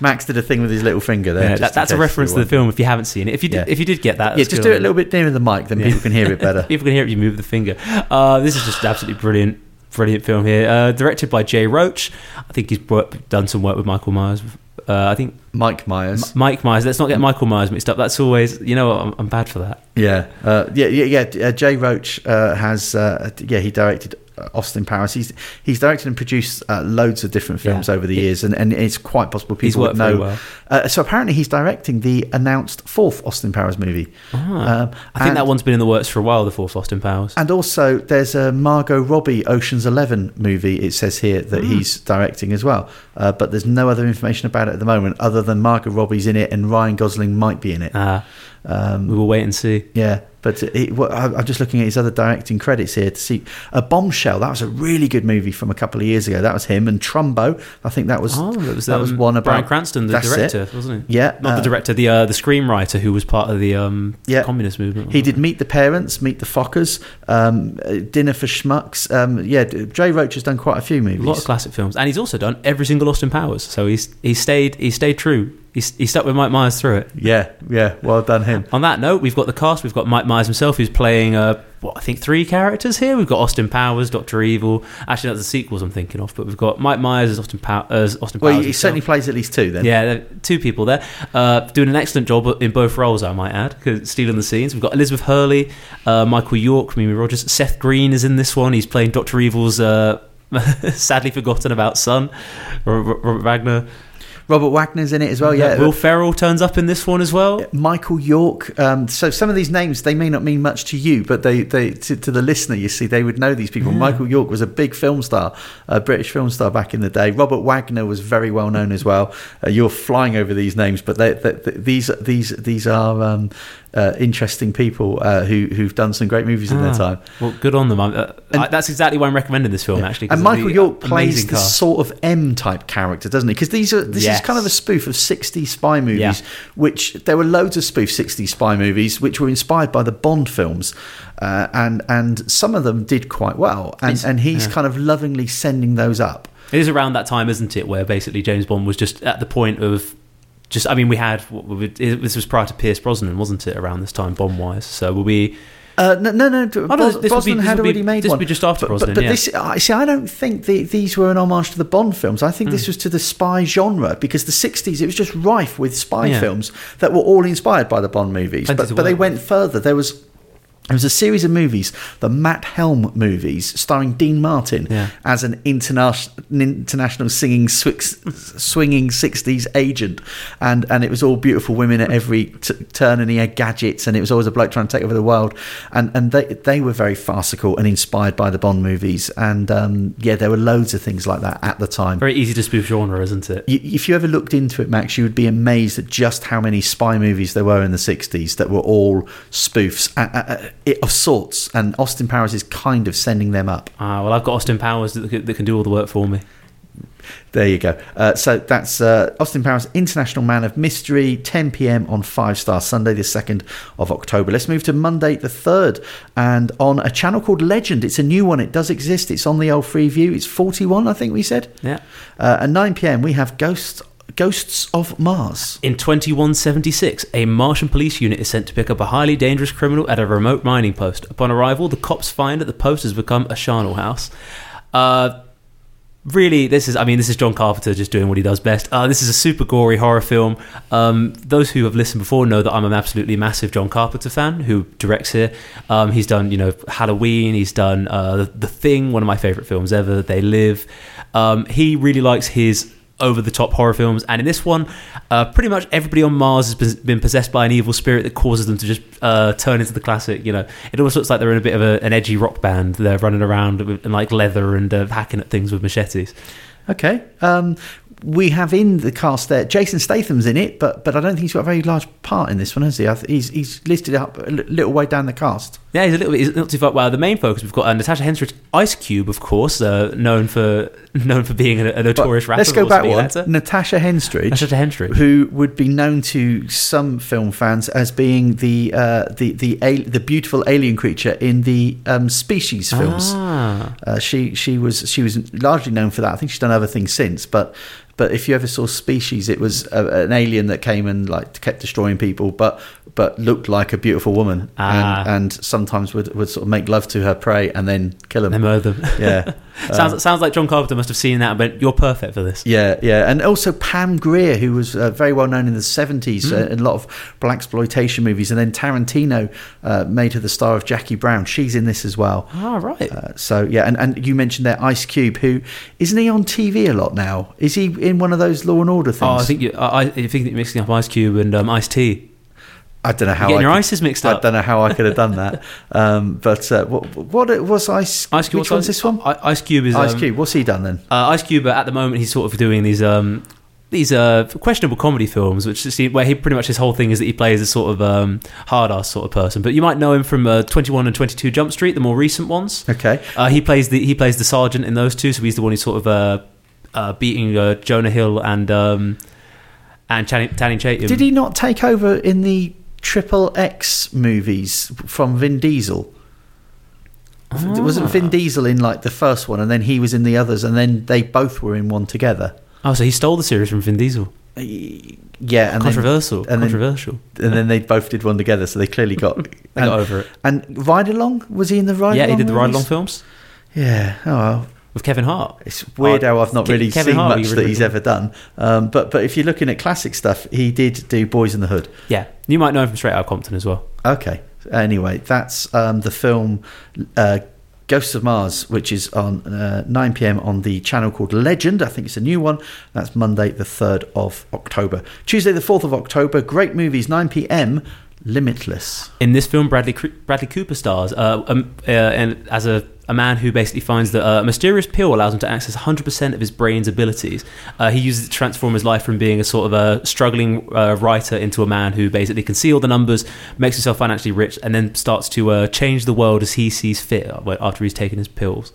Max did a thing with his little finger there. Yeah, that, that's a reference to the film. If you haven't seen it, if you did, Yeah. if you did get that, Yeah, just good do it a little bit nearer the mic, then people can hear it better. People can hear it if you move the finger. Uh, this is just absolutely brilliant, brilliant film here. Uh, directed by Jay Roach. I think he's work, done some work with Michael Myers. Uh, I think Mike Myers. M- Mike Myers. Let's not get Michael Myers mixed up. That's always, you know, what, I'm, I'm bad for that. Yeah, uh, yeah, yeah, yeah. Uh, Jay Roach uh, has, uh, yeah, he directed Austin Powers. He's he's directed and produced uh, loads of different films Yeah. over the years, and, and it's quite possible people He's would know. well. Uh, so apparently, he's directing the announced fourth Austin Powers movie. Ah. Um, I think and- that one's been in the works for a while. The fourth Austin Powers. And also, there's a Margot Robbie Ocean's Eleven movie. It says here that he's directing as well, uh, but there's no other information about it at the moment, other than Margot Robbie's in it and Ryan Gosling might be in it. Uh, Um, we will wait and see. Yeah, but it, I- I'm just looking at his other directing credits here to see a Bombshell. That was a really good movie from a couple of years ago. That was him and Trumbo. I think that was Oh, that was, that was um, one about Bryan Cranston, the That's it. wasn't he? Yeah, Not uh, the director, the uh, the screenwriter who was part of the um, Yeah. communist movement. He did Meet the Parents, Meet the Fockers, um, uh, Dinner for Schmucks. Um, yeah, Jay Roach has done quite a few movies, a lot of classic films, and he's also done every single Austin Powers. So he's he stayed he stayed true. He's he stuck with Mike Myers through it. yeah, yeah, well done him. On that note, we've got the cast. We've got Mike Myers himself, who's playing uh, what I think three characters here. We've got Austin Powers, Doctor Evil. Actually, that's the sequels I'm thinking of. But we've got Mike Myers as Austin, Pow- as Austin Well, he himself. certainly plays at least two then. Yeah, two people there uh, doing an excellent job in both roles. I might add, 'cause stealing the scenes. We've got Elizabeth Hurley, uh, Michael York, Mimi Rogers, Seth Green is in this one. He's playing Doctor Evil's uh, sadly forgotten about son, Robert Wagner. Robert Wagner's in it as well. Yeah, Will Ferrell turns up in this one as well. Michael York. Um, so some of these names they may not mean much to you, but they, they to, to the listener, you see, they would know these people. Michael York was a big film star, a British film star back in the day. Robert Wagner was very well known as well. Uh, you're flying over these names, but they, they, they- these these these are um, uh, interesting people uh, who who've done some great movies in their Ah, time. Well, good on them. I'm, uh, And- I, that's exactly why I'm recommending this film. Actually, And Michael York plays the cast. sort of M type character, doesn't he? Because these are this Yes. is kind of a spoof of 60s spy movies, Yeah. which there were loads of spoof 60s spy movies which were inspired by the Bond films, uh, and and some of them did quite well, and It's- and he's yeah. kind of lovingly sending those up. It is around that time, isn't it, where basically James Bond was just at the point of just. I mean, we had we this was prior to Pierce Brosnan, wasn't it? Around this time, Bond wise. So will we? Uh, no, no, no. No, this be- Brosnan this had be- already made this one. would be just after but, Brosnan, But, but yeah. this, I see. I don't think the, these were an homage to the Bond films. I think this was to the spy genre because the '60s it was just rife with spy Hmm. Yeah. films that were all inspired by the Bond movies. Plenty but but they went further. There was. There was a series of movies, the Matt Helm movies, starring Dean Martin Yeah. as an international international singing swix, swinging '60s agent, and and it was all beautiful women at every t- turn, and he had gadgets, and it was always a bloke trying to take over the world, and and they they were very farcical and inspired by the Bond movies, and um, yeah, there were loads of things like that at the time. Very easy to spoof genre, isn't it? You- If you ever looked into it, Max, you would be amazed at just how many spy movies there were in the 60s that were all spoofs uh, uh, uh, of sorts. And Austin Powers is kind of sending them up. Ah, well, I've got Austin Powers that, can- that can do all the work for me. There you go. Uh, so that's uh, Austin Powers, International Man of Mystery, 10 p.m. on Five Star, Sunday, the 2nd of October. Let's move to Monday, the 3rd, and on a channel called Legend. It's a new one, it does exist. It's on the old Freeview. It's 41, I think we said. Yeah. Uh, at 9 p.m., we have Ghosts, Ghosts of Mars. In 2176, a Martian police unit is sent to pick up a highly dangerous criminal at a remote mining post. Upon arrival, the cops find that the post has become a charnel house. Uh, really this is i mean this is john carpenter just doing what he does best uh, this is a super gory horror film um, those who have listened before know that i'm an absolutely massive john carpenter fan who directs here um, he's done you know halloween he's done uh, the, thing one of my favorite films ever they live um, he really likes his over the top horror films. And in this one, uh, pretty much everybody on Mars has been- possessed by an evil spirit that causes them to just uh, turn into the classic. You know, it almost looks like they're in a bit of a, an edgy rock band. They're running around in like leather and uh, hacking at things with machetes. Okay. Um, we have in the cast there. Jason Statham's in it, but but I don't think he's got a very large part in this one, has he? Th- he's he's listed up a little way down the cast. Yeah, he's a little bit. He's not too far. Well, the main focus we've got uh, Natasha Henstridge, Ice Cube, of course, uh, known for known for being a, a But notorious rapper. let's go back one. actor. Natasha Henstridge, Natasha Henstridge. who would be known to some film fans as being the uh, the the al- the beautiful alien creature in the um, Species films. Ah. Uh, she she was she was largely known for that. I think she's done other things since, but but if you ever saw Species, it was a, an alien that came and like kept destroying people, but but looked like a beautiful woman, Ah. and, and sometimes would, would sort of make love to her prey and then kill them. murder them. Yeah, sounds sounds like John Carpenter must have seen that, but you're perfect for this. yeah, yeah, and also Pam Grier, who was uh, very well known in the seventies uh, in a lot of black exploitation movies, and then Tarantino uh, made her the star of Jackie Brown. She's in this as well. Ah, right. Uh, so yeah, and, and you mentioned there Ice Cube, who isn't he on TV a lot now? Is he in one of those Law and Order things? oh, I think you. I, I think you're mixing up Ice Cube and um, Ice T. I don't know how You're I getting your could- ices mixed up. I don't know how I could have done that. um, but uh, what, what was Ice? Ice Cube. Which one's this one? I- Ice Cube is Ice um, Cube. What's he done then? Uh, Ice Cube, uh, at the moment, he's sort of doing these um, these uh, questionable comedy films, which where he pretty much his whole thing is that he plays a sort of um, hard ass sort of person. But you might know him from uh, Twenty One and Twenty Two Jump Street, the more recent ones. Okay. Uh, he plays the he plays the sergeant in those two, so he's the one who's sort of uh, uh, beating uh, Jonah Hill and um, and Channing, Channing Tatum. Did he not take over in the Triple X movies from Vin Diesel? Wasn't Ah. Vin Diesel in like the first one, and then he was in the others, and then they both were in one together? Oh, so he stole the series from Vin Diesel. Yeah, and then, Controversial. then- controversial. and then they both did one together, so they clearly got. I and, got over it. and Ride Along was he in the Ride? Along? Yeah, he did the ride along films Yeah. Oh well. With Kevin Hart. It's weird how I've not really seen Hart, much that he's ever done. Um, but but if you're looking at classic stuff, he did do Boys in the Hood. Yeah, you might know him from Straight Outta Compton as well. Okay. Anyway, that's um, the film uh, Ghosts of Mars, which is on uh, 9 pm on the channel called Legend. I think it's a new one. That's Monday, the 3rd of October. Tuesday, the 4th of October. Great movies, 9 pm. Limitless. In this film, Bradley Bradley Cooper stars, uh, um, uh, and as a, a man who basically finds that a mysterious pill allows him to access 100% of his brain's abilities. Uh, he uses it to transform his life from being a sort of a struggling uh, writer into a man who basically can see all the numbers, makes himself financially rich, and then starts to uh, change the world as he sees fit after he's taken his pills.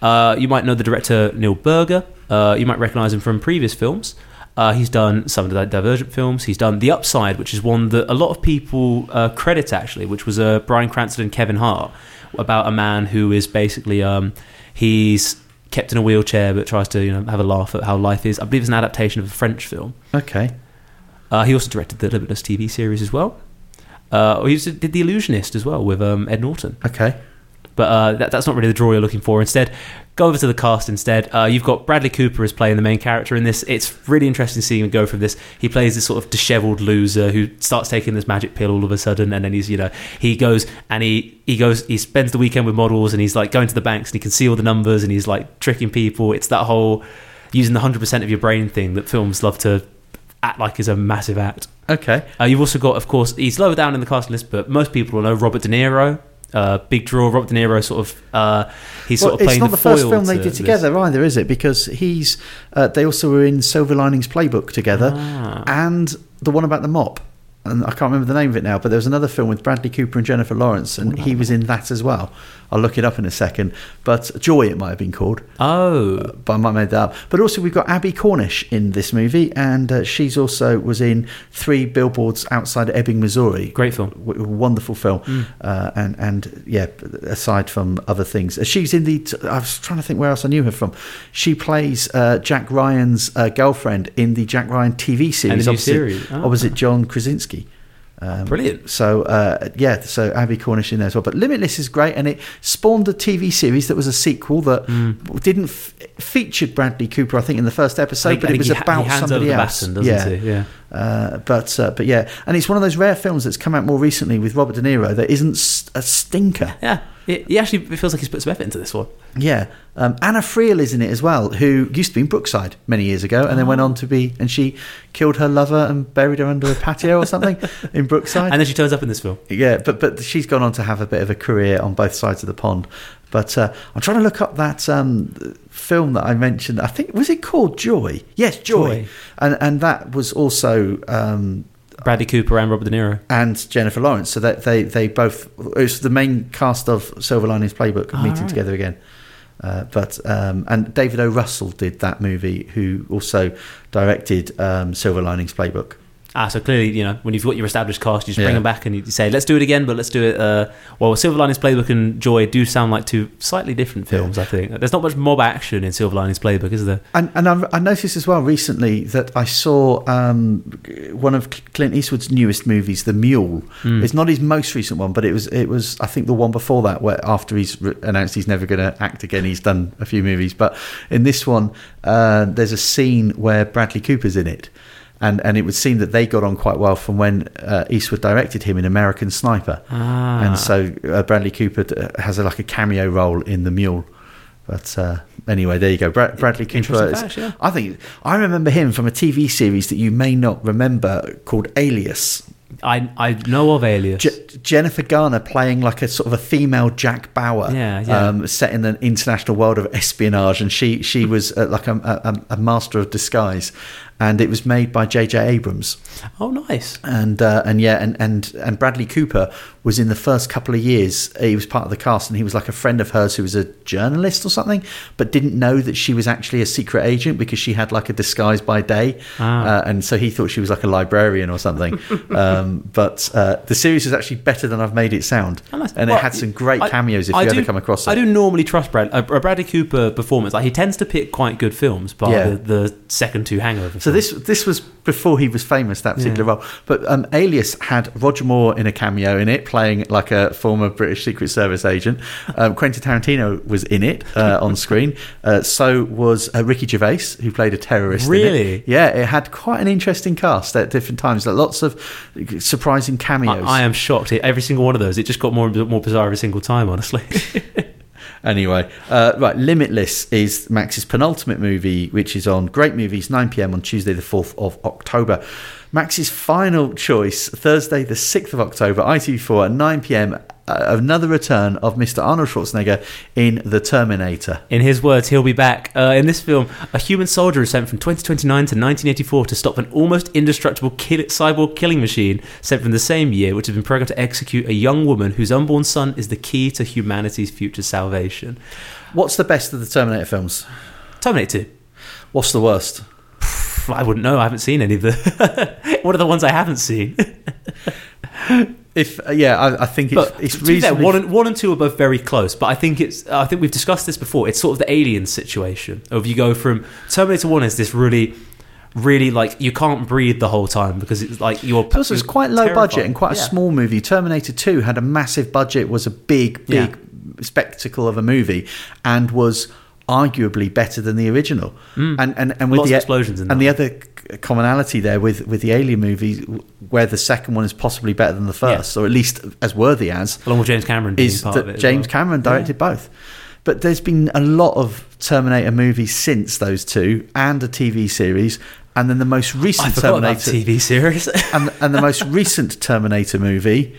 Uh, you might know the director Neil Burger. Uh, you might recognize him from previous films. Uh, he's done some of the Divergent films. He's done The Upside, which is one that a lot of people uh, credit actually, which was uh, Bryan Cranston and Kevin Hart about a man who is basically um, he's kept in a wheelchair but tries to you know have a laugh at how life is. I believe it's an adaptation of a French film. Okay. Uh, he also directed the Limitless TV series as well. Uh, he did The Illusionist as well with um, Ed Norton. Okay. But uh, that, that's not really the draw you're looking for. Instead, go over to the cast instead. Uh, you've got Bradley Cooper as playing the main character in this. It's really interesting seeing him go from this. He plays this sort of dishevelled loser who starts taking this magic pill all of a sudden, and then he's you know he goes and he he goes he spends the weekend with models, and he's like going to the banks and he can see all the numbers, and he's like tricking people. It's that whole using the hundred percent of your brain thing that films love to act like is a massive act. Okay. Uh, you've also got, of course, he's lower down in the cast list, but most people will know Robert De Niro. Uh, big draw. Robert De Niro, sort of, uh, he's Well, sort of playing the it's not the, the, first film they to did this. together either, is it? Because he's uh, they also were in Silver Linings Playbook together, Ah. and the one about the mop. And I can't remember the name of it now, but there was another film with Bradley Cooper and Jennifer Lawrence, and he was in that as well. I'll look it up in a second. But Joy, it might have been called, Oh, but I might have made that up. But also, we've got Abbie Cornish in this movie, and uh, she's also was in Three Billboards Outside Ebbing, Missouri. great film. W- wonderful film, Mm. uh, and and yeah. Aside from other things, Uh, she's in the. I was trying to think where else I knew her from. She plays uh, Jack Ryan's uh, girlfriend in the Jack Ryan TV series. And the new series. Ah. opposite John Krasinski. Um, Brilliant. So uh, yeah, so Abbie Cornish in there as well. But Limitless is great, and it spawned a TV series that was a sequel that didn't f- featured Bradley Cooper, I think, in the first episode, but it was ha- about somebody else. baton, doesn't yeah. he? Yeah. Uh, but uh, but yeah, and it's one of those rare films that's come out more recently with Robert De Niro that isn't a stinker. Yeah. He he actually it feels like he's put some effort into this one. Yeah, um, Anna Friel is in it as well, who used to be in Brookside many years ago, and then went on to be, and she killed her lover and buried her under a patio or something in Brookside. And then she turns up in this film. Yeah, but but she's gone on to have a bit of a career on both sides of the pond. But uh, I'm trying to look up that um, film that I mentioned. I think was it called Joy? Yes, Joy, Joy. and and that was also. Um, Bradley Cooper and Robert De Niro. and Jennifer Lawrence, so that they they both it's the main cast of Silver Linings Playbook Ah, meeting right. together again. Uh, but um, and David O. Russell did that movie, who also directed um, Silver Linings Playbook. Ah, so clearly, you know, when you've got your established cast, you just bring them back and you say, let's do it again, but let's do it. Uh, well, Silver Linings Playbook and Joy do sound like two slightly different films, I think. There's not much mob action in Silver Linings Playbook, is there? And, and I, I noticed as well recently that I saw um, one of Clint Eastwood's newest movies, The Mule. Hmm. It's not his most recent one, but it was it was I think the one before that, where after he's re- announced he's never going to act again, he's done a few movies. But in this one, uh, there's a scene where Bradley Cooper's in it. And, and it would seem that they got on quite well from when uh, Eastwood directed him in American Sniper, Ah. and so uh, Bradley Cooper uh, has a, like a cameo role in The Mule. But uh, anyway, there you go. Brad, Bradley Cooper. Is- facts, yeah. I think I remember him from a TV series that you may not remember called Alias. I, I know of Alias. Je- Jennifer Garner playing like a sort of a female Jack Bauer, Yeah, yeah. Um, set in an international world of espionage, and she she was uh, like a, a, a master of disguise, and it was made by J.J. Abrams, oh, nice. and uh, and yeah, and, and and Bradley Cooper was in the first couple of years. He was part of the cast, and he was like a friend of hers who was a journalist or something, but didn't know that she was actually a secret agent because she had like a disguise by day, Ah. uh, and so he thought she was like a librarian or something. um, but uh, the series is actually better than I've made it sound, Oh, nice. and Well, it had some great I- cameos if I you do- ever come across it. I do normally trust Brad, a, a Bradley Cooper performance. Like he tends to pick quite good films, but Yeah. the, the second two Hangover. So. This this was before he was famous that particular Yeah. role. But um, Alias had Roger Moore in a cameo in it, playing like a former British Secret Service agent. Um, Quentin Tarantino was in it uh, on screen. Uh, so was uh, Ricky Gervais, who played a terrorist. in it. Really? Yeah, it had quite an interesting cast at different times. Like, lots of surprising cameos. I, I am shocked. Every single one of those, it just got more and more bizarre every single time. Honestly, Anyway, uh, right, Limitless is Max's penultimate movie, which is on Great Movies, 9 pm on Tuesday, the 4th of October. Max's final choice, Thursday, the 6th of October, ITV4 at 9 pm, another return of Mr. Arnold Schwarzenegger in The Terminator. in his words, he'll be back. Uh, in this film, a human soldier is sent from 2029 to 1984 to stop an almost indestructible kill- cyborg killing machine sent from the same year, which has been programmed to execute a young woman whose unborn son is the key to humanity's future salvation. What's the best of the Terminator films? Terminator 2. What's the worst? I wouldn't know. I haven't seen any of the. what are the ones I haven't seen? If uh, yeah, I, I think it's But it's to be reasonably one and, one and two are both very close. But I think it's I think we've discussed this before. It's sort of the alien situation of you go from Terminator One is this really, really like you can't breathe the whole time because it's like you're. Plus, it quite low terrified. budget and quite a small movie. Terminator 2 had a massive budget, was a big, big spectacle of a movie, and was arguably better than the original. And and and with Mm. Lots the of explosions in and that the other c- commonality there with with the Alien movies, where the second one is possibly better than the first, or at least as worthy as, along with James Cameron is part that of it. James well. Cameron directed both. But there's been a lot of Terminator movies since those two, and a TV series, and then the most recent Terminator TV series. and and the most recent Terminator movie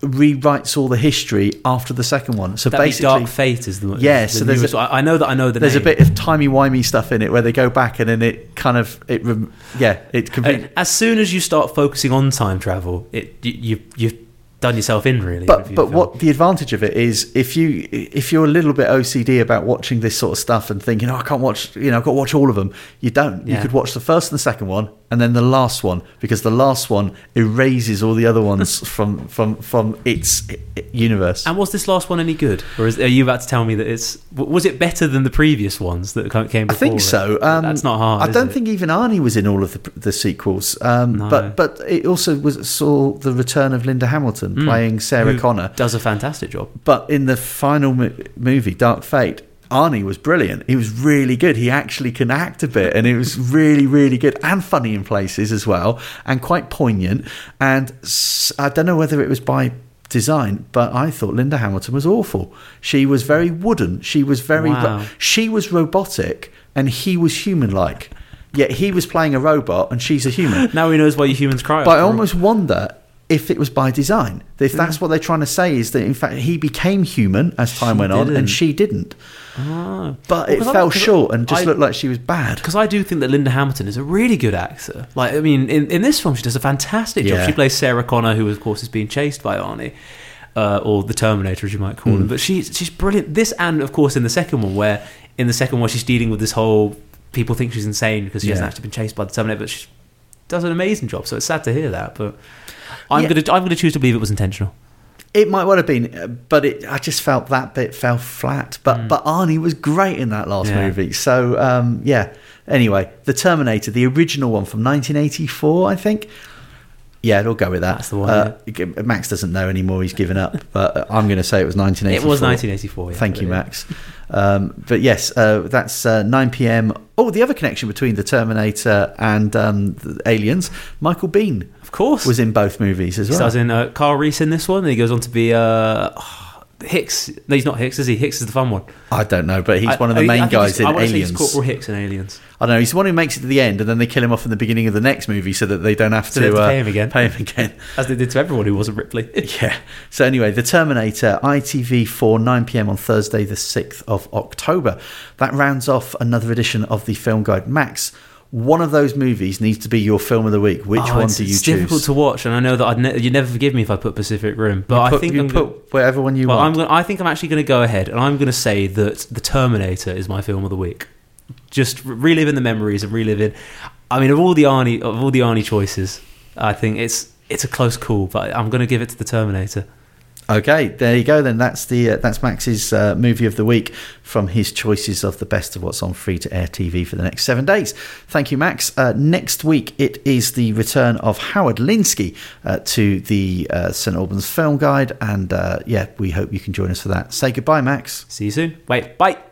rewrites all the history after the second one. So That Dark basically, Fate is the Yeah, is the so there's a- I know that I know the there's a bit of timey wimey stuff in it where they go back and then it kind of it yeah it uh, completely. And as soon as you start focusing on time travel, it you, you you've done yourself in really. But but what the advantage of it is if you if you're a little bit OCD about watching this sort of stuff and thinking oh I can't watch you know I've got to watch all of them you don't you could watch the first and the second one and then the last one because the last one erases all the other ones from from from its universe. And was this last one any good, or is, are you about to tell me that it's was it better than the previous ones that came I think so. Um, That's not hard. I don't think even Arnie was in all of the, the sequels, um, No. but but it also was saw the return of Linda Hamilton Mm. playing Sarah Who Connor. does a fantastic job. But in the final mo- movie, Dark Fate, Arnie was brilliant. He was really good. He actually can act a bit, and it was really, really good and funny in places as well, and quite poignant. And s- I don't know whether it was by design, but I thought Linda Hamilton was awful. She was very wooden. She was very. Wow. She was robotic, and he was human-like. Yet he was playing a robot, and she's a human. Now he knows why you humans cry. But I almost wonder if it was by design. If that's what they're trying to say is that in fact he became human as time She went on, didn't. and she didn't. Ah. But Well, it fell 'cause short and just I- looked like she was bad. because I do think that Linda Hamilton is a really good actor. Like, I mean, in, in this film, she does a fantastic job. She plays Sarah Connor, who, of course, is being chased by Arnie, uh, or the Terminator, as you might call Hmm. him. But she's she's brilliant. This, and of course, in the second one, where in the second one she's dealing with this whole people think she's insane because she hasn't actually been chased by the Terminator, but she does an amazing job. So it's sad to hear that, but. I'm Yeah. gonna I'm gonna choose to believe it was intentional. It might well have been, uh, but it, I just felt that bit fell flat. But but Arnie was great in that last. Yeah. movie. So um, yeah. Anyway, the Terminator, the original one from 1984, I think. Yeah, it'll go with that. That's the one, Uh, Max doesn't know anymore; he's given up. But uh, I'm going to say it was 1984. It was 1984. Yeah, Thank you. Max. Um, but yes, uh, that's uh, 9 p.m. Oh, the other connection between the Terminator and um, the Aliens, Michael Biehn Of course, was in both movies as He well. stars in uh, Carl Reese in this one, and he goes on to be uh, Hicks. No, he's not Hicks, is he? Hicks is the fun one. I don't know, but he's I- one of the main guys in I Aliens. He's Corporal Hicks in Aliens. I don't know. He's the one who makes it to the end, and then they kill him off in the beginning of the next movie, so that they don't have So to, have to uh, pay him again. Pay him again. As they did to everyone who wasn't Ripley. Yeah. So anyway, The Terminator, ITV4, 9 p.m. on Thursday, the 6th of October. That rounds off another edition of the Film Guide. Max, one of those movies needs to be your film of the week. Which Oh, one do you it's choose? It's difficult to watch, and I know that I'd ne- you'd never forgive me if I put Pacific Rim. But You I think you I'm put gonna, whatever one you well, I'm gonna, I think I'm actually going to go ahead, and I'm going to say that The Terminator is my film of the week. Just reliving the memories and reliving. I mean, of all the Arnie, of all the Arnie choices, I think it's it's a close call, but I'm going to give it to The Terminator. Okay, there you go. Then that's the uh, that's Max's uh, movie of the week from his choices of the best of what's on free to air TV for the next seven days. Thank you, Max. Uh, next week it is the return of Howard Linsky uh, to the uh, St Albans Film Guide, and uh, yeah, we hope you can join us for that. Say goodbye, Max. See you soon. Wait, bye.